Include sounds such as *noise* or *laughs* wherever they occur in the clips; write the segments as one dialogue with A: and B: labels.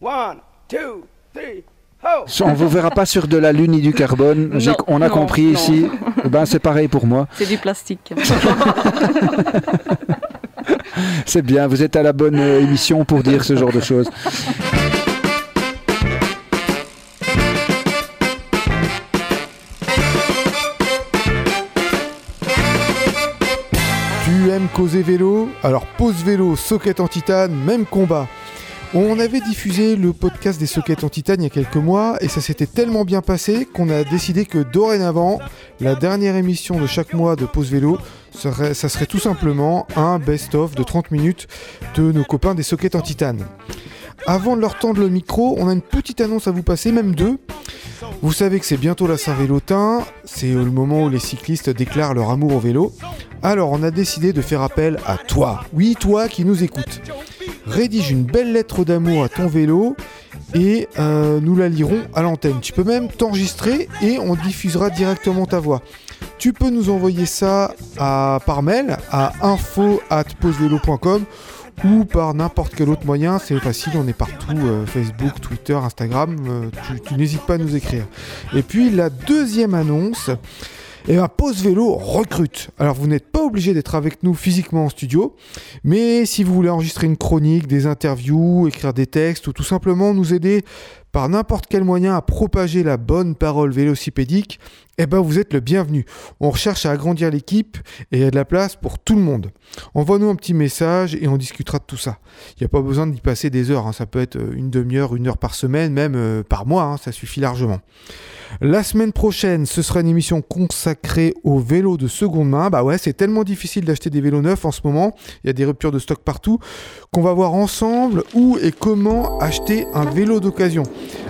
A: One, two, three,
B: On vous verra pas sur de la lune ni du carbone. on a compris ici. Eh ben, c'est pareil pour moi.
C: C'est du plastique. *laughs*
B: c'est bien, vous êtes à la bonne euh, émission pour dire ce genre de choses.
D: Tu aimes causer vélo? Alors pose vélo, socket en titane, même combat. On avait diffusé le podcast des sockets en titane il y a quelques mois et ça s'était tellement bien passé qu'on a décidé que dorénavant, la dernière émission de chaque mois de Pause Vélo, serait, ça serait tout simplement un best-of de 30 minutes de nos copains des sockets en titane. Avant de leur tendre le micro, on a une petite annonce à vous passer, même deux. Vous savez que c'est bientôt la Saint-Vélotin, c'est le moment où les cyclistes déclarent leur amour au vélo. Alors on a décidé de faire appel à toi, oui toi qui nous écoutes rédige une belle lettre d'amour à ton vélo et euh, nous la lirons à l'antenne. Tu peux même t'enregistrer et on diffusera directement ta voix. Tu peux nous envoyer ça par mail à info ou par n'importe quel autre moyen, c'est facile, on est partout, euh, Facebook, Twitter, Instagram, euh, tu n'hésites pas à nous écrire. Et puis la deuxième annonce, et bien, Pause Vélo recrute. Alors, vous n'êtes pas obligé d'être avec nous physiquement en studio, mais si vous voulez enregistrer une chronique, des interviews, écrire des textes ou tout simplement nous aider par n'importe quel moyen à propager la bonne parole vélocipédique, eh ben vous êtes le bienvenu. On recherche à agrandir l'équipe et il y a de la place pour tout le monde. Envoie-nous un petit message et on discutera de tout ça. Il n'y a pas besoin d'y passer des heures, hein. ça peut être une demi-heure, une heure par semaine, même euh, par mois, hein. ça suffit largement. La semaine prochaine, ce sera une émission consacrée aux vélos de seconde main. Bah ouais, c'est tellement difficile d'acheter des vélos neufs en ce moment. Il y a des ruptures de stock partout. Qu'on va voir ensemble où et comment acheter un vélo d'occasion.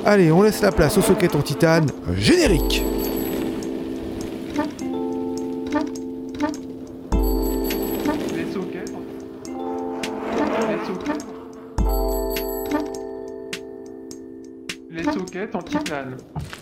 D: Allez, on laisse la place au socket en titane. Générique
E: en titane.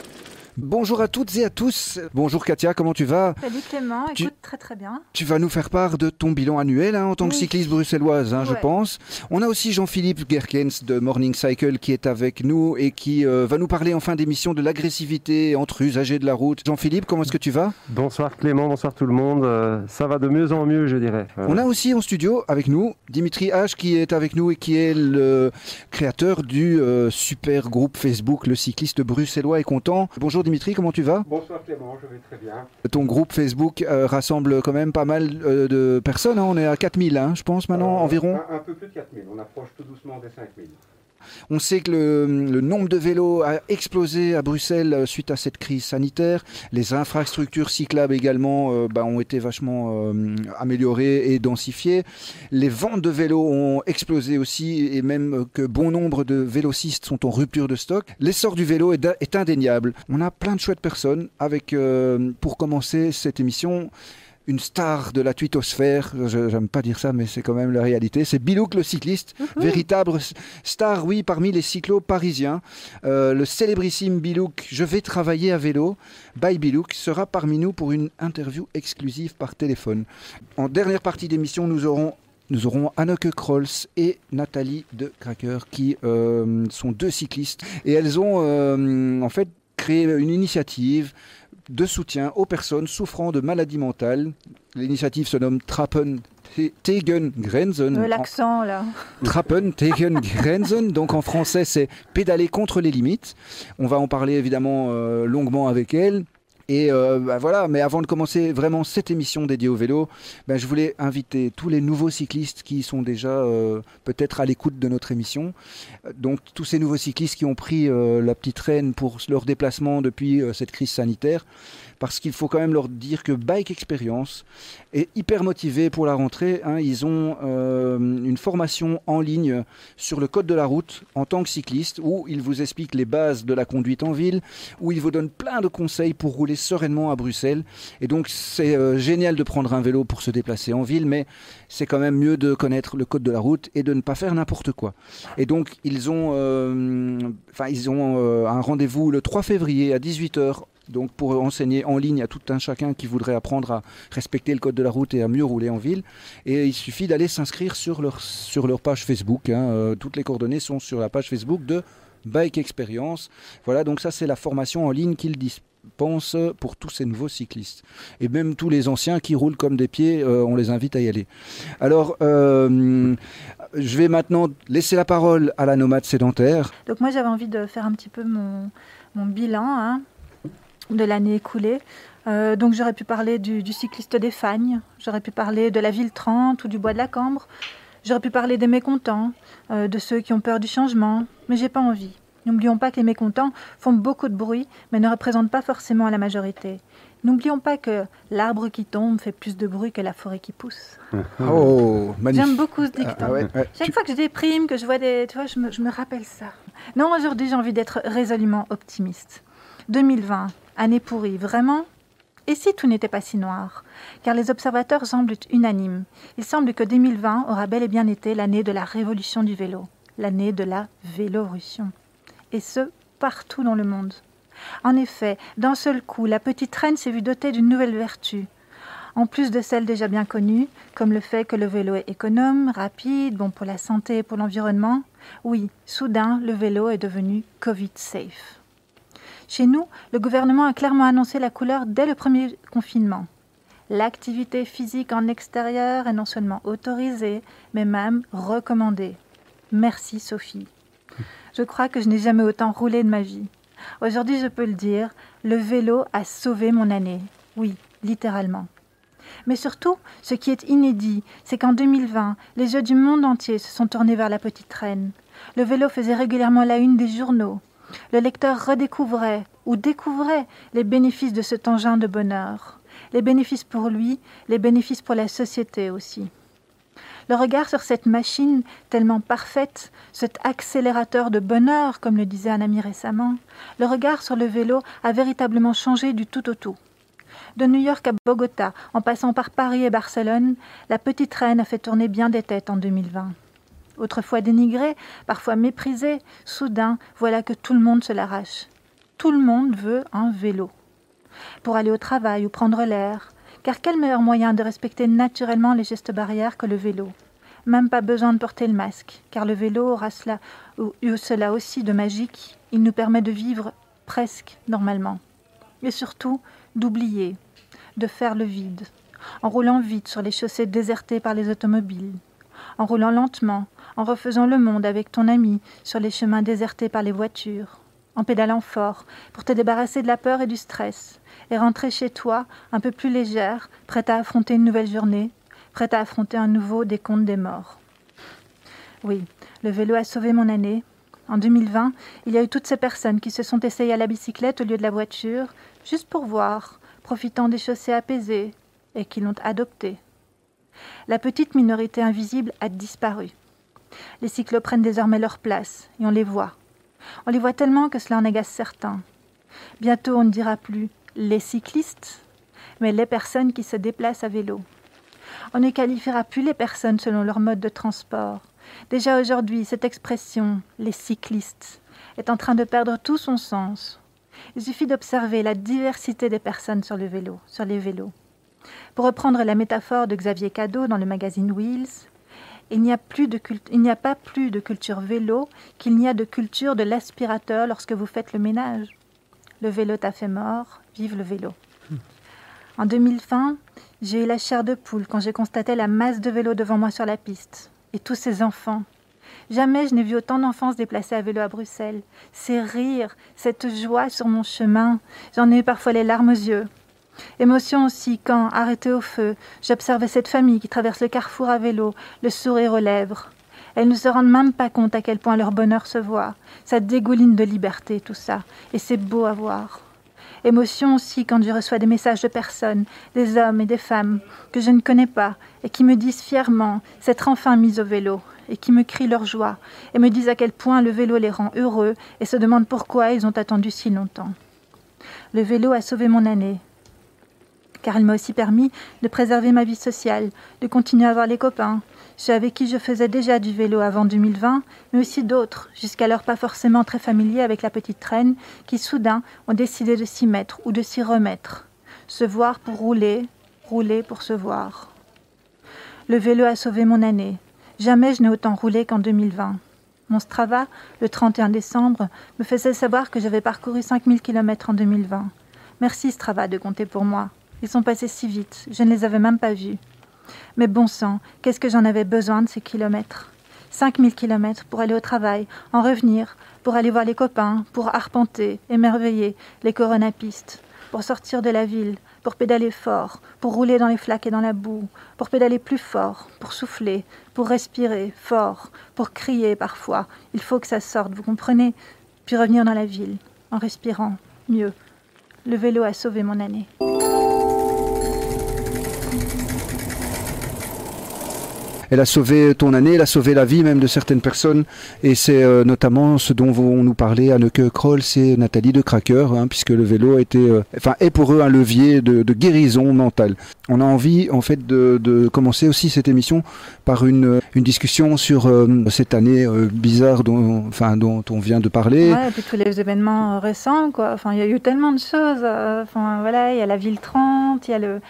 B: Bonjour à toutes et à tous. Bonjour Katia, comment tu vas?
F: Salut Clément, écoute très très bien.
B: Tu vas nous faire part de ton bilan annuel hein, en tant que cycliste bruxelloise, hein, je pense. On a aussi Jean-Philippe Gerkens de Morning Cycle qui est avec nous et qui euh, va nous parler en fin d'émission de l'agressivité entre usagers de la route. Jean-Philippe, comment est-ce que tu vas?
G: Bonsoir Clément, bonsoir tout le monde. Euh, ça va de mieux en mieux, je dirais.
B: On a aussi en studio avec nous Dimitri H qui est avec nous et qui est le créateur du euh, super groupe Facebook Le Cycliste Bruxellois est content. Bonjour Dimitri, comment tu vas?
H: Bonsoir Clément, je vais très bien.
B: Ton groupe Facebook euh, rassemble quand même pas mal euh, de personnes, hein. on est à 4000 hein, je pense maintenant euh, environ
H: un, un, peu plus de 4000, on approche tout doucement des 5000.
B: On sait que le, nombre de vélos a explosé à Bruxelles euh, suite à cette crise sanitaire. Les infrastructures cyclables également euh, bah, ont été vachement euh, améliorées et densifiées. Les ventes de vélos ont explosé aussi et même que bon nombre de vélocistes sont en rupture de stock. L'essor du vélo est, indéniable. On a plein de chouettes personnes avec, pour commencer cette émission, une star de la twittosphère, j'aime pas dire ça, mais c'est quand même la réalité, c'est Bilouk le cycliste, mhm. véritable star, oui, parmi les cyclos parisiens. Euh, le célébrissime Bilouk, je vais travailler à vélo, by Bilouk, sera parmi nous pour une interview exclusive par téléphone. En dernière partie d'émission, nous aurons nous aurons Anneke Krolls et Nathalie de Cracker qui euh, sont deux cyclistes et elles ont euh, en fait créé une initiative de soutien aux personnes souffrant de maladies mentales. L'initiative se nomme Trappen Tegen Grenzen.
F: Euh, l'accent là.
B: Trappen Tegen Grenzen. Donc en français, c'est pédaler contre les limites. On va en parler évidemment euh, longuement avec elle. Et euh, bah, voilà, mais avant de commencer vraiment cette émission dédiée au vélo, bah, je voulais inviter tous les nouveaux cyclistes qui sont déjà euh, peut-être à l'écoute de notre émission. Donc tous ces nouveaux cyclistes qui ont pris euh, la petite reine pour leur déplacement depuis cette crise sanitaire parce qu'il faut quand même leur dire que Bike Experience est hyper motivé pour la rentrée. Hein. Ils ont euh, une formation en ligne sur le code de la route en tant que cycliste, où ils vous expliquent les bases de la conduite en ville, où ils vous donnent plein de conseils pour rouler sereinement à Bruxelles. Et donc c'est euh, génial de prendre un vélo pour se déplacer en ville, mais c'est quand même mieux de connaître le code de la route et de ne pas faire n'importe quoi. Et donc ils ont, euh, ils ont un rendez-vous le 3 février à 18h donc pour enseigner en ligne à tout un chacun qui voudrait apprendre à respecter le code de la route et à mieux rouler en ville. Et il suffit d'aller s'inscrire sur leur, sur leur page Facebook. hein. Euh, toutes les coordonnées sont sur la page Facebook de Bike Experience. Voilà, donc ça c'est la formation en ligne qu'ils dispensent pour tous ces nouveaux cyclistes. Et même tous les anciens qui roulent comme des pieds, euh, on les invite à y aller. Alors, euh, je vais maintenant laisser la parole à la nomade sédentaire.
F: Donc moi j'avais envie de faire un petit peu mon, bilan hein, de l'année écoulée. Euh, donc j'aurais pu parler du, du cycliste des Fagnes, j'aurais pu parler de la ville 30 ou du bois de la Cambre, j'aurais pu parler des mécontents, euh, de ceux qui ont peur du changement, mais j'ai pas envie. N'oublions pas que les mécontents font beaucoup de bruit, mais ne représentent pas forcément la majorité. N'oublions pas que l'arbre qui tombe fait plus de bruit que la forêt qui pousse. *laughs*
B: Oh, magnifique.
F: J'aime beaucoup ce dicton.
B: Ah ouais, ouais.
F: Chaque
B: Tu-
F: fois que je déprime, que je vois des. Tu vois, je me, je me rappelle ça. Non, aujourd'hui, j'ai envie d'être résolument optimiste. 2020, année pourrie, vraiment? Et si tout n'était pas si noir? Car les observateurs semblent unanimes. Il semble que 2020 aura bel et bien été l'année de la révolution du vélo, l'année de la vélorution. Et ce, partout dans le monde. En effet, d'un seul coup, la petite reine s'est vue dotée d'une nouvelle vertu. En plus de celles déjà bien connues, comme le fait que le vélo est économe, rapide, bon pour la santé et pour l'environnement, oui, soudain, le vélo est devenu Covid safe. Chez nous, le gouvernement a clairement annoncé la couleur dès le premier confinement. L'activité physique en extérieur est non seulement autorisée, mais même recommandée. Merci Sophie. Je crois que je n'ai jamais autant roulé de ma vie. Aujourd'hui, je peux le dire, le vélo a sauvé mon année. Oui, littéralement. Mais surtout, ce qui est inédit, c'est qu'en 2020, les yeux du monde entier se sont tournés vers la petite reine. Le vélo faisait régulièrement la une des journaux. Le lecteur redécouvrait ou découvrait les bénéfices de cet engin de bonheur. Les bénéfices pour lui, les bénéfices pour la société aussi. Le regard sur cette machine tellement parfaite, cet accélérateur de bonheur, comme le disait un ami récemment, le regard sur le vélo a véritablement changé du tout au tout. De New York à Bogota, en passant par Paris et Barcelone, la petite reine a fait tourner bien des têtes en 2020. Autrefois dénigrée, parfois méprisée, soudain, voilà que tout le monde se l'arrache. Tout le monde veut un vélo. Pour aller au travail ou prendre l'air, car quel meilleur moyen de respecter naturellement les gestes barrières que le vélo? Même pas besoin de porter le masque, car le vélo aura cela, cela aussi de magique, il nous permet de vivre presque normalement. Et surtout, d'oublier, de faire le vide, en roulant vite sur les chaussées désertées par les automobiles, en roulant lentement, en refaisant le monde avec ton ami sur les chemins désertés par les voitures, en pédalant fort pour te débarrasser de la peur et du stress, et rentrer chez toi un peu plus légère, prête à affronter une nouvelle journée, prête à affronter un nouveau décompte des morts. Oui, le vélo a sauvé mon année. En 2020, il y a eu toutes ces personnes qui se sont essayées à la bicyclette au lieu de la voiture, juste pour voir, profitant des chaussées apaisées, et qui l'ont adoptée. La petite minorité invisible a disparu. Les cyclos prennent désormais leur place, et on les voit. On les voit tellement que cela en agace certains. Bientôt on ne dira plus les cyclistes, mais les personnes qui se déplacent à vélo. On ne qualifiera plus les personnes selon leur mode de transport. Déjà aujourd'hui, cette expression, les cyclistes, est en train de perdre tout son sens. Il suffit d'observer la diversité des personnes sur sur les vélos. Pour reprendre la métaphore de Xavier Cadeau dans le magazine Wheels, il n'y a, plus de il n'y a pas plus de culture vélo qu'il n'y a de culture de l'aspirateur lorsque vous faites le ménage. Le vélo t'a fait mort, vive le vélo. En 2020, j'ai eu la chair de poule quand j'ai constaté la masse de vélos devant moi sur la piste. Et tous ces enfants. Jamais je n'ai vu autant d'enfants se déplacer à vélo à Bruxelles. Ces rires, cette joie sur mon chemin, j'en ai eu parfois les larmes aux yeux. Émotion aussi quand, arrêté au feu, j'observais cette famille qui traverse le carrefour à vélo, le sourire aux lèvres. Elles ne se rendent même pas compte à quel point leur bonheur se voit. Ça dégouline de liberté, tout ça. Et c'est beau à voir. Émotion aussi quand je reçois des messages de personnes, des hommes et des femmes que je ne connais pas et qui me disent fièrement s'être enfin mis au vélo et qui me crient leur joie et me disent à quel point le vélo les rend heureux et se demandent pourquoi ils ont attendu si longtemps. Le vélo a sauvé mon année, car il m'a aussi permis de préserver ma vie sociale, de continuer à voir les copains. ceux avec qui je faisais déjà du vélo avant 2020, mais aussi d'autres, jusqu'alors pas forcément très familiers avec la petite traîne, qui soudain ont décidé de s'y mettre ou de s'y remettre. Se voir pour rouler, rouler pour se voir. Le vélo a sauvé mon année. Jamais je n'ai autant roulé qu'en 2020. Mon Strava, le 31 décembre, me faisait savoir que j'avais parcouru 5000 km en 2020. Merci Strava de compter pour moi. Ils sont passés si vite, je ne les avais même pas vus. Mais bon sang, qu'est-ce que j'en avais besoin de ces kilomètres? 5000 kilomètres pour aller au travail, en revenir, pour aller voir les copains, pour arpenter, émerveiller les coronapistes, pour sortir de la ville, pour pédaler fort, pour rouler dans les flaques et dans la boue, pour pédaler plus fort, pour souffler, pour respirer fort, pour crier parfois. Il faut que ça sorte, vous comprenez? Puis revenir dans la ville, en respirant mieux. Le vélo a sauvé mon année.
B: Elle a sauvé ton année, elle a sauvé la vie même de certaines personnes. Et c'est euh, notamment ce dont vont nous parler Anneke Kroll, c'est Nathalie de Cracker, hein, puisque le vélo a euh, enfin, est pour eux un levier de, guérison mentale. On a envie, en fait, de, commencer aussi cette émission par une, une discussion sur euh, cette année euh, bizarre dont, enfin, dont on vient de parler.
F: Ouais, et puis tous les événements récents, quoi. Enfin, il y a eu tellement de choses. Enfin, voilà, il y a la ville 30, il y a le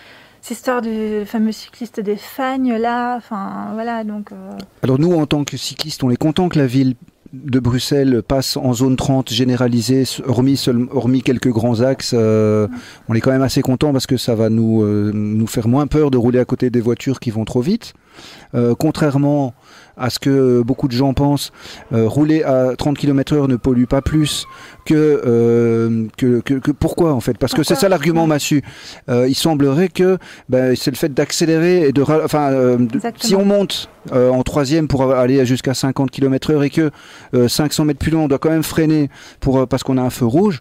F: cette histoire du fameux cycliste des Fagnes là, enfin voilà donc. Euh...
B: Alors nous en tant que cyclistes, on est content que la ville de Bruxelles passe en zone 30 généralisée, hormis, seul, hormis quelques grands axes. Euh, on est quand même assez content parce que ça va nous, euh, nous faire moins peur de rouler à côté des voitures qui vont trop vite. Euh, contrairement à ce que beaucoup de gens pensent, euh, rouler à 30 km/h ne pollue pas plus que, euh, que, que, que, pourquoi en fait? Parce que c'est ça l'argument massu. Euh, il semblerait que ben, c'est le fait d'accélérer et de, enfin, si on monte en troisième pour aller jusqu'à 50 km/h et que 500 mètres plus loin on doit quand même freiner pour parce qu'on a un feu rouge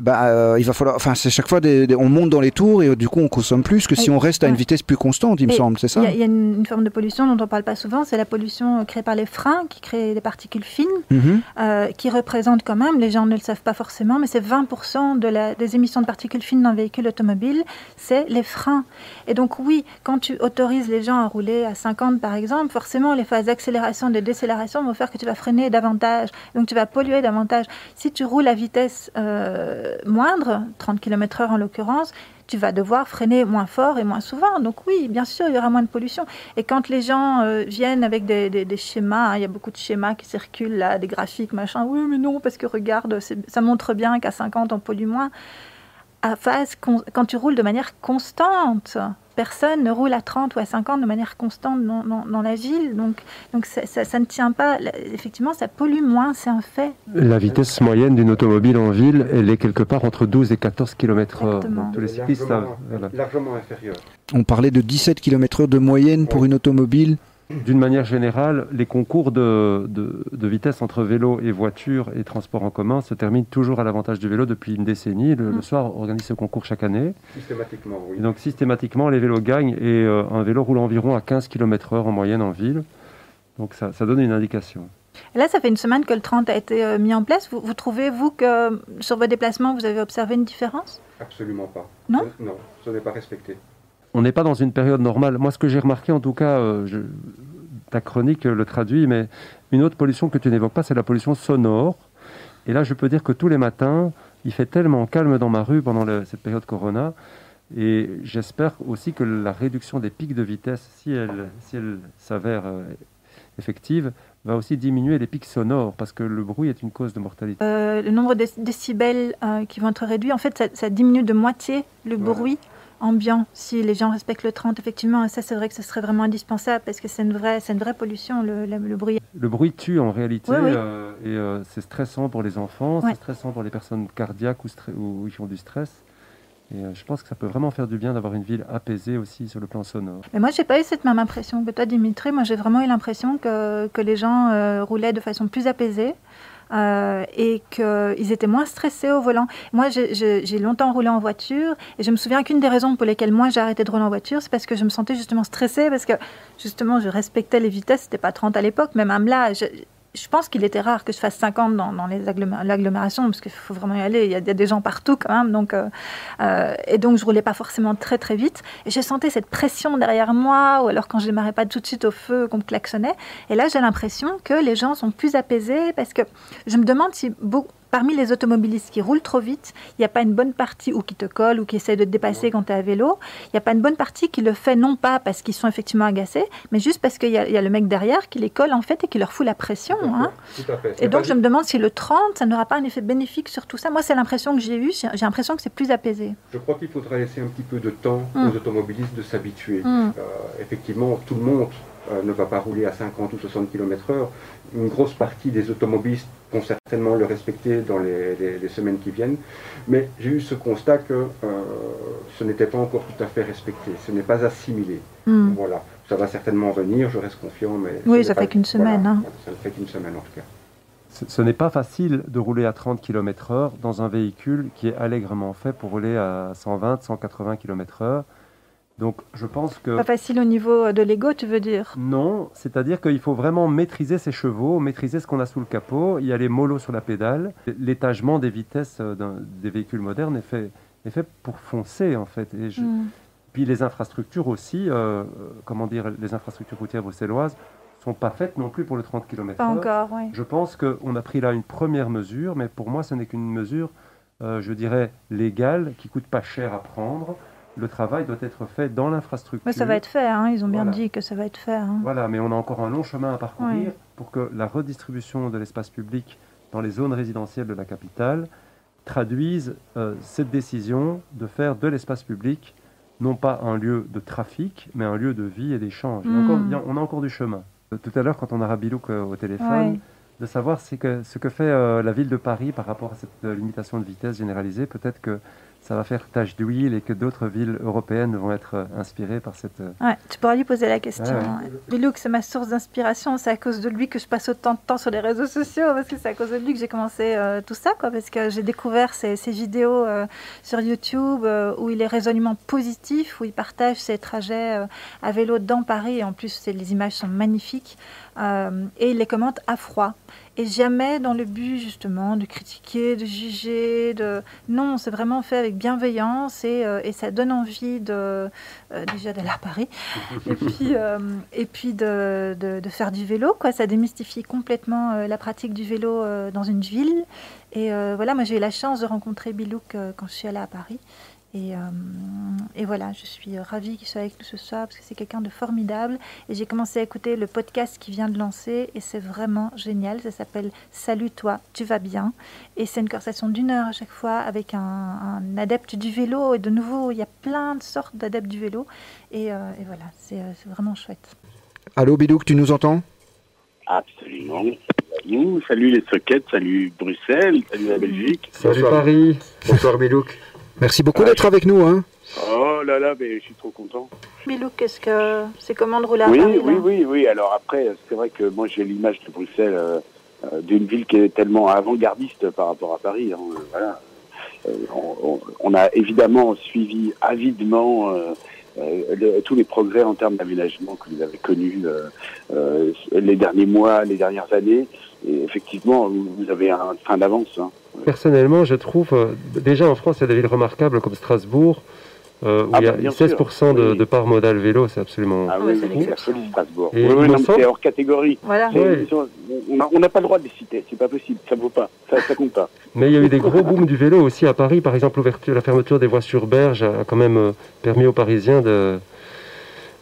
B: bah, euh, il va falloir. Enfin, c'est chaque fois des, des, on monte dans les tours et euh, du coup on consomme plus que si on reste à une vitesse plus constante, il me semble, c'est ça?
F: Il y, y, a une, une, forme de pollution dont on parle pas souvent, c'est la pollution créée par les freins qui créent des particules fines, mm -hmm. euh, qui représentent quand même, les gens ne le savent pas forcément, mais c'est 20% de la, des émissions de particules fines d'un véhicule automobile, c'est les freins. Et donc oui, quand tu autorises les gens à rouler à 50 par exemple, forcément les phases d'accélération et de décélération vont faire que tu vas freiner davantage, donc tu vas polluer davantage. Si tu roules à vitesse euh, moindre, 30 km/h en l'occurrence, tu vas devoir freiner moins fort et moins souvent. Donc oui, bien sûr, il y aura moins de pollution. Et quand les gens euh, viennent avec des, des, schémas, hein, il y a beaucoup de schémas qui circulent là, des graphiques, machin, oui, mais non, parce que regarde, ça montre bien qu'à 50, on pollue moins. À phase, quand tu roules de manière constante, personne ne roule à 30 ou à 50 de manière constante dans, dans, dans la ville. Donc, donc ça, ça, ça, ne tient pas. Effectivement, ça pollue moins, c'est un fait.
G: La vitesse moyenne d'une automobile en ville, elle est quelque part entre 12 et 14 km h tous les cyclistes
H: largement, voilà. largement inférieure.
B: On parlait de 17 km h de moyenne oui. pour une automobile.
G: D'une manière générale, les concours de, de, de, vitesse entre vélo et voiture et transport en commun se terminent toujours à l'avantage du vélo depuis une décennie. Le, mmh. le, soir, on organise ce concours chaque année.
H: Systématiquement, oui.
G: Et donc systématiquement, les vélos gagnent et euh, un vélo roule environ à 15 km/h en moyenne en ville. Donc ça, ça, donne une indication.
F: Et là, ça fait une semaine que le 30 a été euh, mis en place. Vous, vous trouvez, vous, que sur vos déplacements, vous avez observé une différence?
H: Absolument pas.
F: Non?
H: Non, ce n'est pas respecté
G: on n'est pas dans une période normale. Moi, ce que j'ai remarqué, en tout cas, euh, je, ta chronique le traduit, mais une autre pollution que tu n'évoques pas, c'est la pollution sonore. Et là, je peux dire que tous les matins, il fait tellement calme dans ma rue pendant le, cette période Corona. Et j'espère aussi que la réduction des pics de vitesse, si elle, si elle s'avère euh, effective, va aussi diminuer les pics sonores, parce que le bruit est une cause de mortalité.
F: Euh, le nombre de décibels euh, qui vont être réduits, en fait, ça, ça diminue de moitié le voilà. bruit ambiant, si les gens respectent le 30, effectivement, ça c'est vrai que ce serait vraiment indispensable parce que c'est une vraie, c'est une vraie pollution le, le, le, bruit.
G: Le bruit tue en réalité
F: oui, oui.
G: Euh, et euh, c'est stressant pour les enfants, ouais. c'est stressant pour les personnes cardiaques ou, ou qui ont du stress. Et euh, je pense que ça peut vraiment faire du bien d'avoir une ville apaisée aussi sur le plan sonore.
F: Mais moi, j'ai pas eu cette même impression que toi, Dimitri. Moi, j'ai vraiment eu l'impression que, que les gens roulaient de façon plus apaisée. Euh, et qu'ils étaient moins stressés au volant. Moi, j'ai longtemps roulé en voiture et je me souviens qu'une des raisons pour lesquelles moi j'ai arrêté de rouler en voiture, c'est parce que je me sentais justement stressée, parce que justement je respectais les vitesses, c'était pas 30 à l'époque, même là, je pense qu'il était rare que je fasse 50 dans, l'agglomération, parce qu'il faut vraiment y aller. Il y, a, des gens partout quand même. Donc, euh, euh, et donc, je roulais pas forcément très très vite. Et je sentais cette pression derrière moi, ou alors quand je démarrais pas tout de suite au feu, qu'on me klaxonnait. Et là, j'ai l'impression que les gens sont plus apaisés, parce que je me demande si beaucoup Parmi les automobilistes qui roulent trop vite, il n'y a pas une bonne partie, ou qui te colle, ou qui essaie de te dépasser quand tu es à vélo, il n'y a pas une bonne partie qui le fait non pas parce qu'ils sont effectivement agacés, mais juste parce qu'il y, a- il y a le mec derrière qui les colle en fait et qui leur fout la pression. hein.
H: Tout à fait.
F: Et donc je me demande si le 30, ça n'aura pas un effet bénéfique sur tout ça. Moi, c'est l'impression que j'ai eue, j'ai l'impression que c'est plus apaisé.
H: Je crois qu'il faudra laisser un petit peu de temps
F: Mm.
H: aux automobilistes de s'habituer.
F: Mm.
H: Euh, effectivement, tout le monde ne va pas rouler à 50 ou 60 km/h. Une grosse partie des automobilistes vont certainement le respecter dans les, les- les semaines qui viennent. Mais j'ai eu ce constat que euh, ce n'était pas encore tout à fait respecté. Ce n'est pas assimilé.
F: Hmm.
H: Voilà. Ça va certainement venir, je reste confiant. Mais
F: Oui, ça fait qu'une semaine,
H: voilà,
F: hein.
H: Ça ne fait qu'une semaine en tout cas.
G: Ce, ce n'est pas facile de rouler à 30 km/h dans un véhicule qui est allègrement fait pour rouler à 120, 180 km/h. Donc je pense que
F: Pas facile au niveau de l'ego, tu veux dire
G: non, c'est-à-dire qu'il faut vraiment maîtriser ses chevaux, maîtriser ce qu'on a sous le capot. Il y a les molos sur la pédale. L'étagement des vitesses euh, des véhicules modernes est fait, est fait pour foncer en fait. Et je-
F: Hmm.
G: Puis les infrastructures aussi, euh, euh, comment dire, les infrastructures routières bruxelloises sont pas faites non plus pour le 30 km/h.
F: Pas encore, oui.
G: Je pense qu'on a pris là une première mesure, mais pour moi, ce n'est qu'une mesure, euh, je dirais, légale, qui coûte pas cher à prendre. Le travail doit être fait dans l'infrastructure.
F: Mais ça va être fait, hein, ils ont bien
G: Voilà.
F: dit que ça va être fait. hein.
G: Voilà, mais on a encore un long chemin à parcourir
F: Oui.
G: pour que la redistribution de l'espace public dans les zones résidentielles de la capitale traduise euh, cette décision de faire de l'espace public non pas un lieu de trafic, mais un lieu de vie et d'échange.
F: Mm.
G: a- on a encore du chemin. Euh, Tout à l'heure, quand on a Rabilouk euh, au téléphone, de savoir que, ce que fait euh, la ville de Paris par rapport à cette limitation de vitesse généralisée. Peut-être que ça va faire tache d'huile et que d'autres villes européennes vont être euh, inspirées par cette... euh,
F: Ouais, tu pourras lui poser la question.
G: Ouais,
F: ouais. Bilouk, c'est ma source d'inspiration. C'est à cause de lui que je passe autant de temps sur les réseaux sociaux. Parce que c'est à cause de lui que j'ai commencé euh, tout ça. Quoi, parce que j'ai découvert ces, ces vidéos euh, sur YouTube euh, où il est résolument positif, où il partage ses trajets à vélo dans Paris. Et en plus, les images sont magnifiques. Euh, et il les commente à froid. Et jamais dans le but justement de critiquer, de juger. De... Non, c'est vraiment fait avec bienveillance et, euh, et ça donne envie de, euh, déjà d'aller à Paris *laughs* et puis, euh, et puis de, de- de faire du vélo. Quoi. Ça démystifie complètement la pratique du vélo dans une ville. Et voilà, moi j'ai eu la chance de rencontrer Bilouk quand je suis allée à Paris. Et, euh, et voilà, je suis ravie qu'il soit avec nous ce soir parce que c'est quelqu'un de formidable. Et j'ai commencé à écouter le podcast qu'il vient de lancer et c'est vraiment génial. Ça s'appelle Salut toi, tu vas bien. Et c'est une conversation d'une heure à chaque fois avec un, un adepte du vélo. Et de nouveau, il y a plein de sortes d'adeptes du vélo. Et, euh, et voilà, c'est euh, c'est vraiment chouette.
B: Allô Bidouk, tu nous entends?
C: Absolument. Salut les sockets, salut Bruxelles, salut la Belgique.
G: Salut
H: Bonsoir.
G: Paris
H: Bonsoir Bilouk.
B: Merci beaucoup d'être avec nous. Hein.
C: Oh là là, mais je suis trop content.
F: Bilou, qu'est-ce que c'est comment de rouler à
C: Oui,
F: Paris
C: oui,
F: là
C: oui, oui. Alors après, c'est vrai que moi j'ai l'image de Bruxelles euh, euh, d'une ville qui est tellement avant-gardiste par rapport à Paris. hein, euh, voilà. Euh, on, on- on a évidemment suivi avidement euh, le- tous les progrès en termes d'aménagement que vous avez connus euh, euh, les derniers mois, les dernières années. Et effectivement, vous avez un train d'avance. hein.
G: Personnellement, je trouve, euh, déjà en France, il y a des villes remarquables comme Strasbourg, euh, où
C: Ah
G: il y a
C: bah, bien
G: 16% de,
C: Oui.
G: de part modale vélo, c'est absolument...
C: Ah oui,
F: c'est
C: oui, folie, Strasbourg.
G: Et
C: oui, non, c'est hors catégorie.
F: Voilà.
C: On n'a pas le droit de les citer, c'est pas possible, ça vaut pas, ça, ça compte pas.
G: Mais il y a eu des gros booms du vélo aussi à Paris. Par exemple, l'ouverture, la fermeture des voies sur berge a quand même euh, permis aux Parisiens de,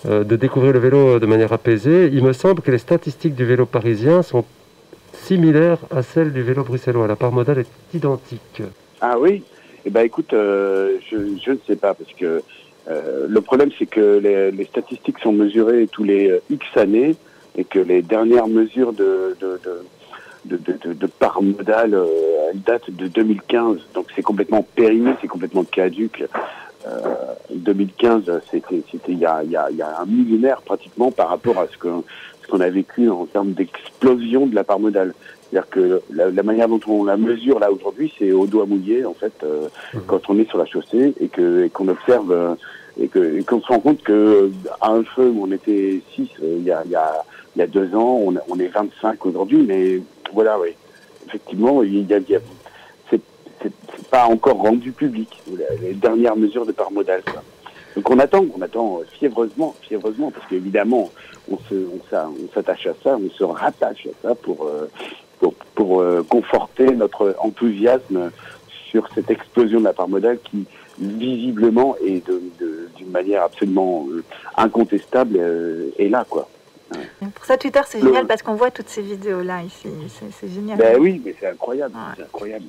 G: euh, de découvrir le vélo de manière apaisée. Il me semble que les statistiques du vélo parisien sont similaires à celles du vélo bruxellois. La part modale est identique.
C: Ah oui? Eh ben écoute, euh, je, ne sais pas, parce que euh, le problème c'est que les, statistiques sont mesurées tous les euh, X années, et que les dernières mesures de, de, de, de, part datent de 2015, donc c'est complètement périmé, c'est complètement caduque. Euh, 2015, c'était il y a, un millénaire pratiquement par rapport à ce ce qu'on a vécu en termes d'explosion de la part modale. C'est-à-dire que la, la manière dont on la mesure là aujourd'hui, c'est au doigt mouillé en fait euh,
G: Mhm.
C: quand on est sur la chaussée et que qu'on observe euh, et que qu'on se rend compte que à un feu où on était 6 il y a il y a il y a deux ans, on, on est 25 aujourd'hui, mais voilà, oui. Effectivement, il y a, a- c'est pas encore rendu public, les, dernières mesures de part modale. quoi. Donc on attend, on attend euh, fiévreusement, fiévreusement, parce qu'évidemment, on se, on s'a- on s'attache à ça, on se rattache à ça pour, euh, pour, pour euh, conforter notre enthousiasme sur cette explosion de la part modale qui, visiblement et d'une manière absolument euh, incontestable, euh, est là, quoi.
F: Pour ça, Twitter, c'est génial parce qu'on voit toutes ces vidéos-là ici. C'est- génial.
C: Ben oui, mais c'est incroyable,
F: Ouais.
C: c'est incroyable,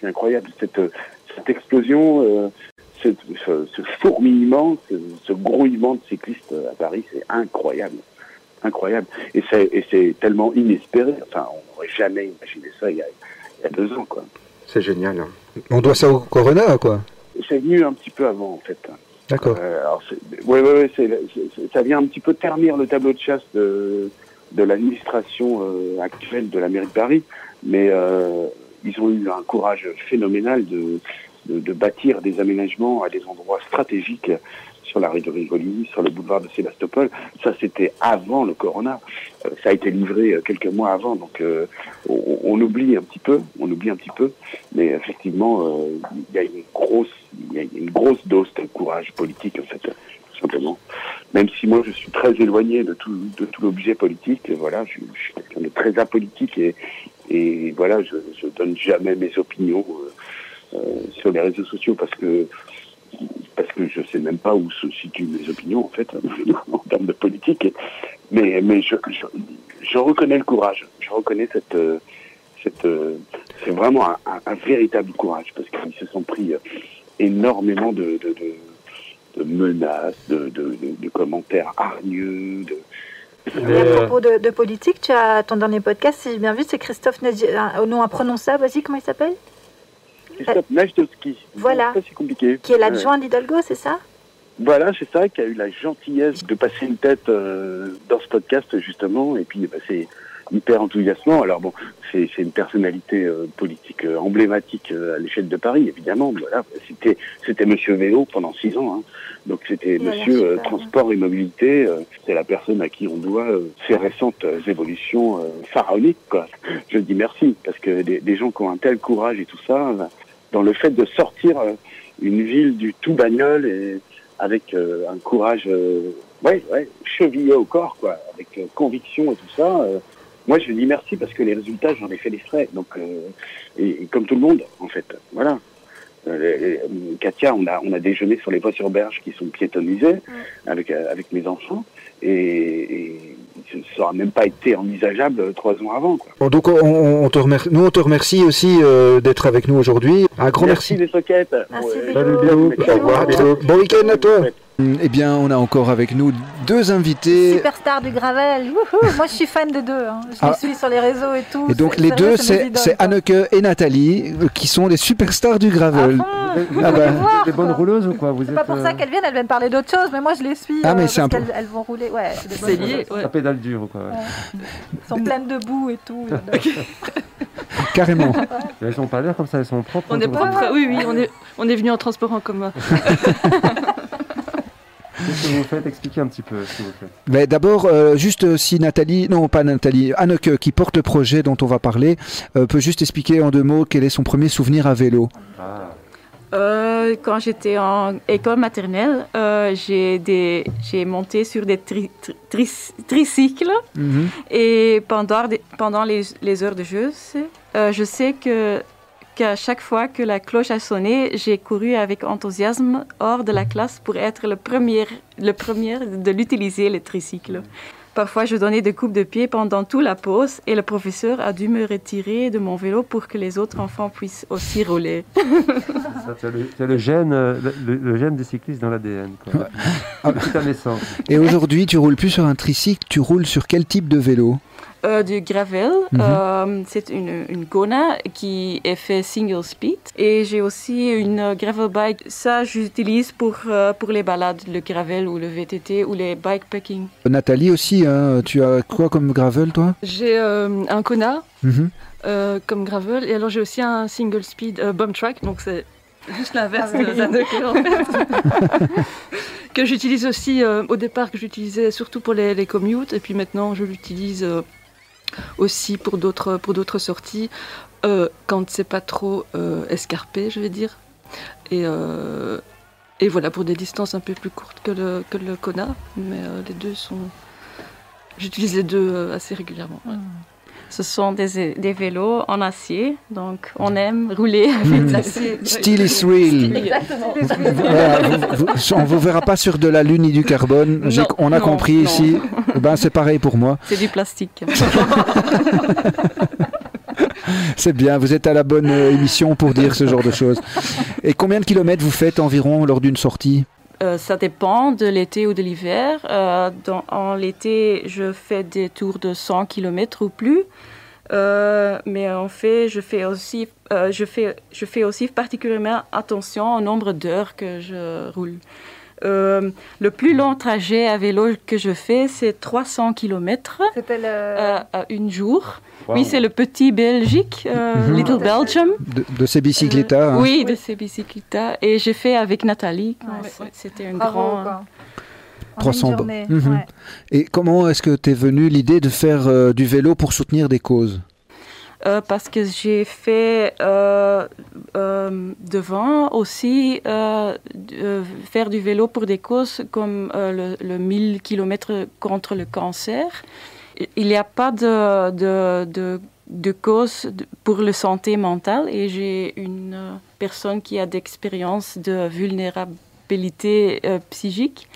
C: c'est incroyable cette, cette explosion, euh, ce, ce fourmillement, ce, ce grouillement de cyclistes à Paris, c'est incroyable, incroyable, et c'est et c'est tellement inespéré. Enfin, on n'aurait jamais imaginé ça il y a, il y a deux ans, quoi.
H: C'est génial. hein.
B: On doit ça au Corona, quoi.
C: C'est venu un petit peu avant, en fait.
B: D'accord.
C: Euh, c'est- ouais, ouais, ça vient un petit peu ternir le tableau de chasse de, de l'administration euh, actuelle de la mairie de Paris, mais euh, ils ont eu un courage phénoménal de, de, de bâtir des aménagements à des endroits stratégiques sur la rue de Rivoli, sur le boulevard de Sébastopol. Ça, c'était avant le corona. Euh, ça a été livré euh, quelques mois avant, donc euh, on, oublie un petit peu, on oublie un petit peu, mais effectivement, il y a une grosse, une grosse dose de courage politique en fait, tout simplement. Même si moi je suis très éloigné de tout, de tout l'objet politique, voilà, je, suis quelqu'un de très apolitique et, voilà, je, je donne jamais mes opinions sur les réseaux sociaux parce que parce que je sais même pas où se situent mes opinions en fait *laughs* en termes de politique. Mais mais je, je, je reconnais le courage, je reconnais cette euh, cette euh, c'est vraiment un, un- un véritable courage parce qu'ils se sont pris euh, énormément de, de, de, de menaces, de, de, de, de commentaires hargneux, de,
F: Et à propos de, de politique, tu as ton dernier podcast, si j'ai bien vu, c'est Christophe Nadji, un- au nom imprononçable, vas-y, comment il s'appelle?
C: Christophe Najdowski.
F: Voilà.
C: C'est compliqué.
F: Qui est l'adjoint d'Hidalgo, c'est ça?
C: Voilà, c'est ça, qui a eu la gentillesse de passer une tête euh, dans ce podcast, justement, et puis bah, c'est hyper enthousiasmant. Alors bon, c'est une personnalité euh, politique euh, emblématique à l'échelle de Paris, évidemment. Voilà, c'était c'était Monsieur Vélo pendant six ans, hein. donc c'était Monsieur Transport et Mobilité. c'est la personne à qui on doit ces récentes évolutions pharaoniques. Quoi. Je dis merci parce que des, des gens qui ont un tel courage et tout ça, euh, dans le fait de sortir euh, une ville du tout bagnole et avec euh, un courage, euh, ouais, ouais, chevillé au corps, quoi, avec conviction et tout ça. moi, je dis merci parce que les résultats, j'en ai fait les frais. Donc, euh, et, et comme tout le monde, en fait, voilà. Katia, on a, on a déjeuné sur les voies sur berge qui sont piétonnisées avec, avec mes enfants. Et, et ça n'aurait même pas été envisageable euh, trois ans avant. Quoi.
B: Bon, donc on, on te remercie, nous on te remercie aussi euh, d'être avec nous aujourd'hui. Un grand merci.
C: les soquettes.
F: Merci,
C: Ouais.
F: Bélo.
G: Salut,
C: Bisous.
B: Au revoir, bisous. Bon week-end à toi. Eh bien, on a encore avec nous deux invités.
F: Superstar du Gravel. Wouhou. Moi, je suis fan des deux. hein. Je
B: Ah.
F: les suis sur les réseaux et tout.
B: Et donc les deux, c'est. Anneke et Nathalie euh, qui sont les superstars du gravel.
F: fond.
G: Vous
B: Ah
G: êtes
B: bah.
G: des bonnes
F: quoi.
G: rouleuses ou quoi Vous
F: C'est pas pour ça
G: euh,
F: qu'elles viennent, elles viennent parler d'autre chose, mais moi je les suis.
B: Ah, mais
F: euh,
B: c'est un
F: elles vont rouler. Ouais, c'est
E: lié, ouais.
G: Ça pédale dur ou quoi
F: Elles sont pleines de boue et tout. *laughs*
B: Carrément. *laughs*
G: Elles sont pas l'air comme ça, elles sont propres.
E: On est prêts. Oui, oui, on est, on est venu en transport en commun. *laughs*
G: Qu'est-ce que vous faites? Expliquez un petit peu ce que vous faites.
B: Mais d'abord, euh, juste euh, si Nathalie, non pas Nathalie, Anneke qui porte le projet dont on va parler, euh, peut juste expliquer en deux mots quel est son premier souvenir à vélo.
G: Ah.
E: Euh, quand j'étais en école maternelle, euh, j'ai des- j'ai monté sur des tri- tri- tri- tricycles
B: Mhm.
E: et pendant, des- pendant les, les heures de jeu, euh, je sais que qu'à chaque fois que la cloche a sonné, j'ai couru avec enthousiasme hors de la classe pour être le premier, le premier de l'utiliser, le tricycle. Parfois, je donnais des coupes de pied pendant toute la pause et le professeur a dû me retirer de mon vélo pour que les autres enfants puissent aussi rouler. *laughs*
G: Ça, C'est le, c'est le gène, euh, le, le gène des cyclistes dans l'ADN. Depuis ta naissance.
B: Et aujourd'hui, tu roules plus sur un tricycle, tu roules sur quel type de vélo?
E: Euh, du gravel,
B: Mhm.
E: euh, c'est une, une Kona qui est fait single speed. Et j'ai aussi une gravel bike. Ça, j'utilise pour, euh, pour les balades, le gravel ou le VTT ou les bikepacking.
B: Nathalie aussi, hein, tu as quoi comme gravel toi?
I: J'ai euh, un Kona
B: Mhm.
I: euh, comme gravel et alors j'ai aussi un single speed euh, bump track, donc c'est juste *laughs* l'inverse
F: Ah,
I: de
F: oui.
I: d'Anneke, en fait. *laughs* que j'utilise aussi euh, au départ, que j'utilisais surtout pour les, les commutes et puis maintenant je l'utilise euh, aussi pour d'autres sorties euh, quand c'est pas trop euh, escarpé, je vais dire. Et, euh, et voilà pour des distances un peu plus courtes que le que Kona, mais les deux sont. J'utilise les deux assez régulièrement. ouais.
E: Ce sont des, des vélos en acier, donc on aime rouler avec de l'acier.
B: Steel is real.
E: Exactement.
B: Voilà, vous- vous- on vous verra pas sur de la lune ni du carbone.
E: Non,
B: on a
E: non,
B: compris
E: non.
B: ici. Ben, c'est pareil pour moi.
E: C'est du plastique. *laughs*
B: C'est bien, vous êtes à la bonne euh, émission pour dire ce genre de choses. Et combien de kilomètres vous faites environ lors d'une sortie?
E: Euh, ça dépend de l'été ou de l'hiver. Euh, en l'été, je fais des tours de 100 km ou plus. Euh, mais en fait, je fais aussi, je fais, je fais aussi particulièrement attention au nombre d'heures que je roule. Euh, le plus long trajet à vélo que je fais, c'est 300 km
F: C'était le.
E: euh, à une jour.
G: Wow.
E: Oui, c'est le petit Belgique, euh,
B: Mhm.
E: Little Belgium.
B: de, de ces bicyclettas hein
E: Oui, de ces bicyclettes. Et j'ai fait avec Nathalie.
F: Ouais,
E: C'était un
F: Bravo,
E: grand.
F: quoi. En
B: 300
F: une
B: bo-
F: journée,
B: Mhm.
F: ouais.
B: Et comment est-ce que t'es venu l'idée de faire euh, du vélo pour soutenir des causes?
E: Euh, parce que j'ai fait euh, euh, devant aussi euh, faire du vélo pour des causes comme le, le 1000 km contre le cancer. Il n'y a pas de, de, de, de cause pour la santé mentale et j'ai une personne qui a d'expérience de vulnérabilité psychique.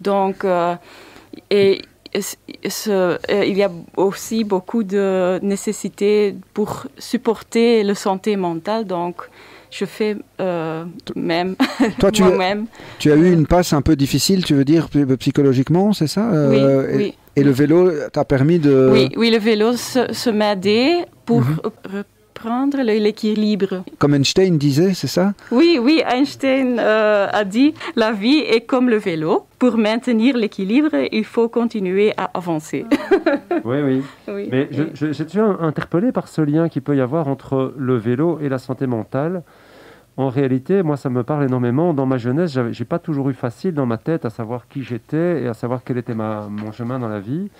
E: Donc, et ce- euh, il y a aussi beaucoup de nécessité pour supporter la santé mentale. Donc, je fais euh, même
B: Toi, *laughs* tu,
E: moi-même.
B: tu as eu une passe un peu difficile, tu veux dire, psychologiquement, c'est ça Euh,
E: oui,
B: et,
E: oui.
B: et le vélo t'a permis de...
E: oui, oui, le vélo se, se m'a aidé pour
B: Mhm.
E: Reprendre le- l'équilibre.
B: Comme Einstein disait, c'est ça?
E: Oui, oui, Einstein euh, a dit la vie est comme le vélo. Pour maintenir l'équilibre, il faut continuer à avancer. *laughs*
G: Oui, oui.
E: Oui.
G: Mais j'ai été interpellé par ce lien qu'il peut y avoir entre le vélo et la santé mentale. En réalité, moi, ça me parle énormément. Dans ma jeunesse, j'avais- j'ai pas toujours eu facile dans ma tête à savoir qui j'étais et à savoir quel était ma, mon chemin dans la vie.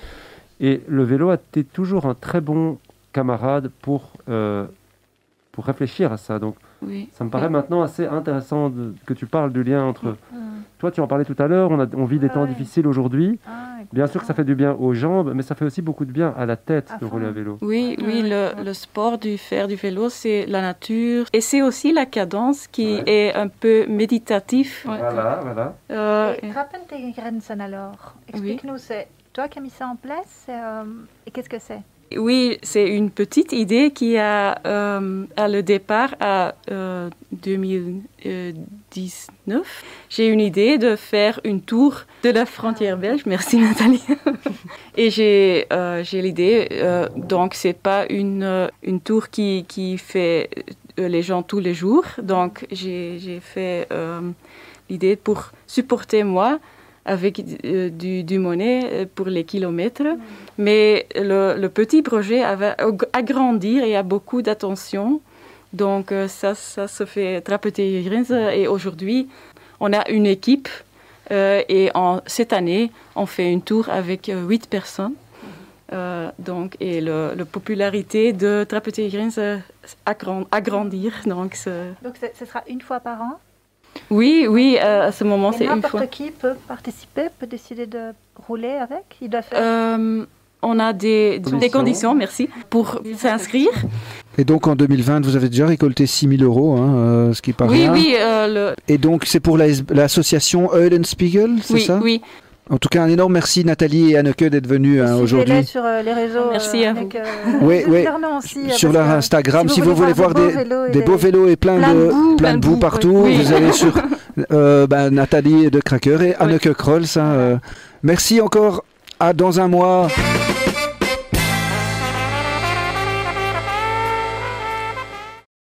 G: Et le vélo a été toujours un très bon camarade pour, euh, pour réfléchir à ça. Donc,
E: oui.
G: ça me paraît maintenant assez intéressant de- que tu parles du lien entre... Toi, tu en parlais tout à l'heure, on, vit des
F: Ah
G: temps
F: ouais.
G: difficiles aujourd'hui.
F: Ah,
G: Bien sûr que ça fait du bien aux jambes, mais ça fait aussi beaucoup de bien à la tête
F: À
G: de
F: fond.
G: rouler à vélo.
E: Oui, oui, le, sport du faire du vélo, c'est la nature. Et c'est aussi la cadence qui
G: Ouais.
E: est un peu méditatif.
G: Voilà, voilà.
E: Euh,
F: Et Rappentgrenzen alors, explique-nous, c'est toi qui as mis ça en place euh, et qu'est-ce que c'est?
E: Oui, c'est une petite idée qui a, euh, à le départ à euh, 2019. J'ai une idée de faire une tour de la frontière belge. Merci Nathalie. *laughs* Et j'ai euh, l'idée, euh, donc c'est pas une, euh, une tour qui, qui fait euh, les gens tous les jours. Donc j'ai fait euh, l'idée pour supporter moi avec euh, du, monnaie euh, pour les kilomètres. Mais le, petit projet va agrandir et a beaucoup d'attention. Donc euh, ça, ça se fait Trapeter. Et aujourd'hui, on a une équipe. et en, cette année, on fait une tour avec huit personnes. Donc, et la popularité de Trapeter Grenze agrand, agrandir. Donc,
F: ce sera une fois par an?
E: Oui, oui, euh, à ce moment, c'est une fois.
F: n'importe qui peut participer, peut décider de rouler avec Il doit faire...
E: Euh, on a des, des
G: Conditions.
E: conditions, merci, pour s'inscrire.
B: Et donc en 2020, vous avez déjà récolté 6000 euros, hein, euh, ce qui paraît.
E: Oui, oui, euh, le,
B: Et donc c'est pour la- l'association Eulenspiegel, c'est
E: oui,
B: ça?
E: oui.
B: En tout cas, un énorme merci Nathalie et Anneke d'être venues hein, aujourd'hui.
F: sur euh, les réseaux.
E: Merci à
F: avec, euh, *laughs*
B: Oui, oui.
F: aussi, euh,
B: Sur leur Instagram, si
F: si
B: vous, voulez voir
F: voir des, beaux vélos et
B: des
F: des-
B: beaux vélos et plein,
F: plein de
B: de,
F: boue,
B: plein de boue partout,
E: oui.
B: vous allez *laughs* sur euh, ben, Nathalie de Cracker et Anneke Krolls. hein, euh. merci encore. À dans un mois.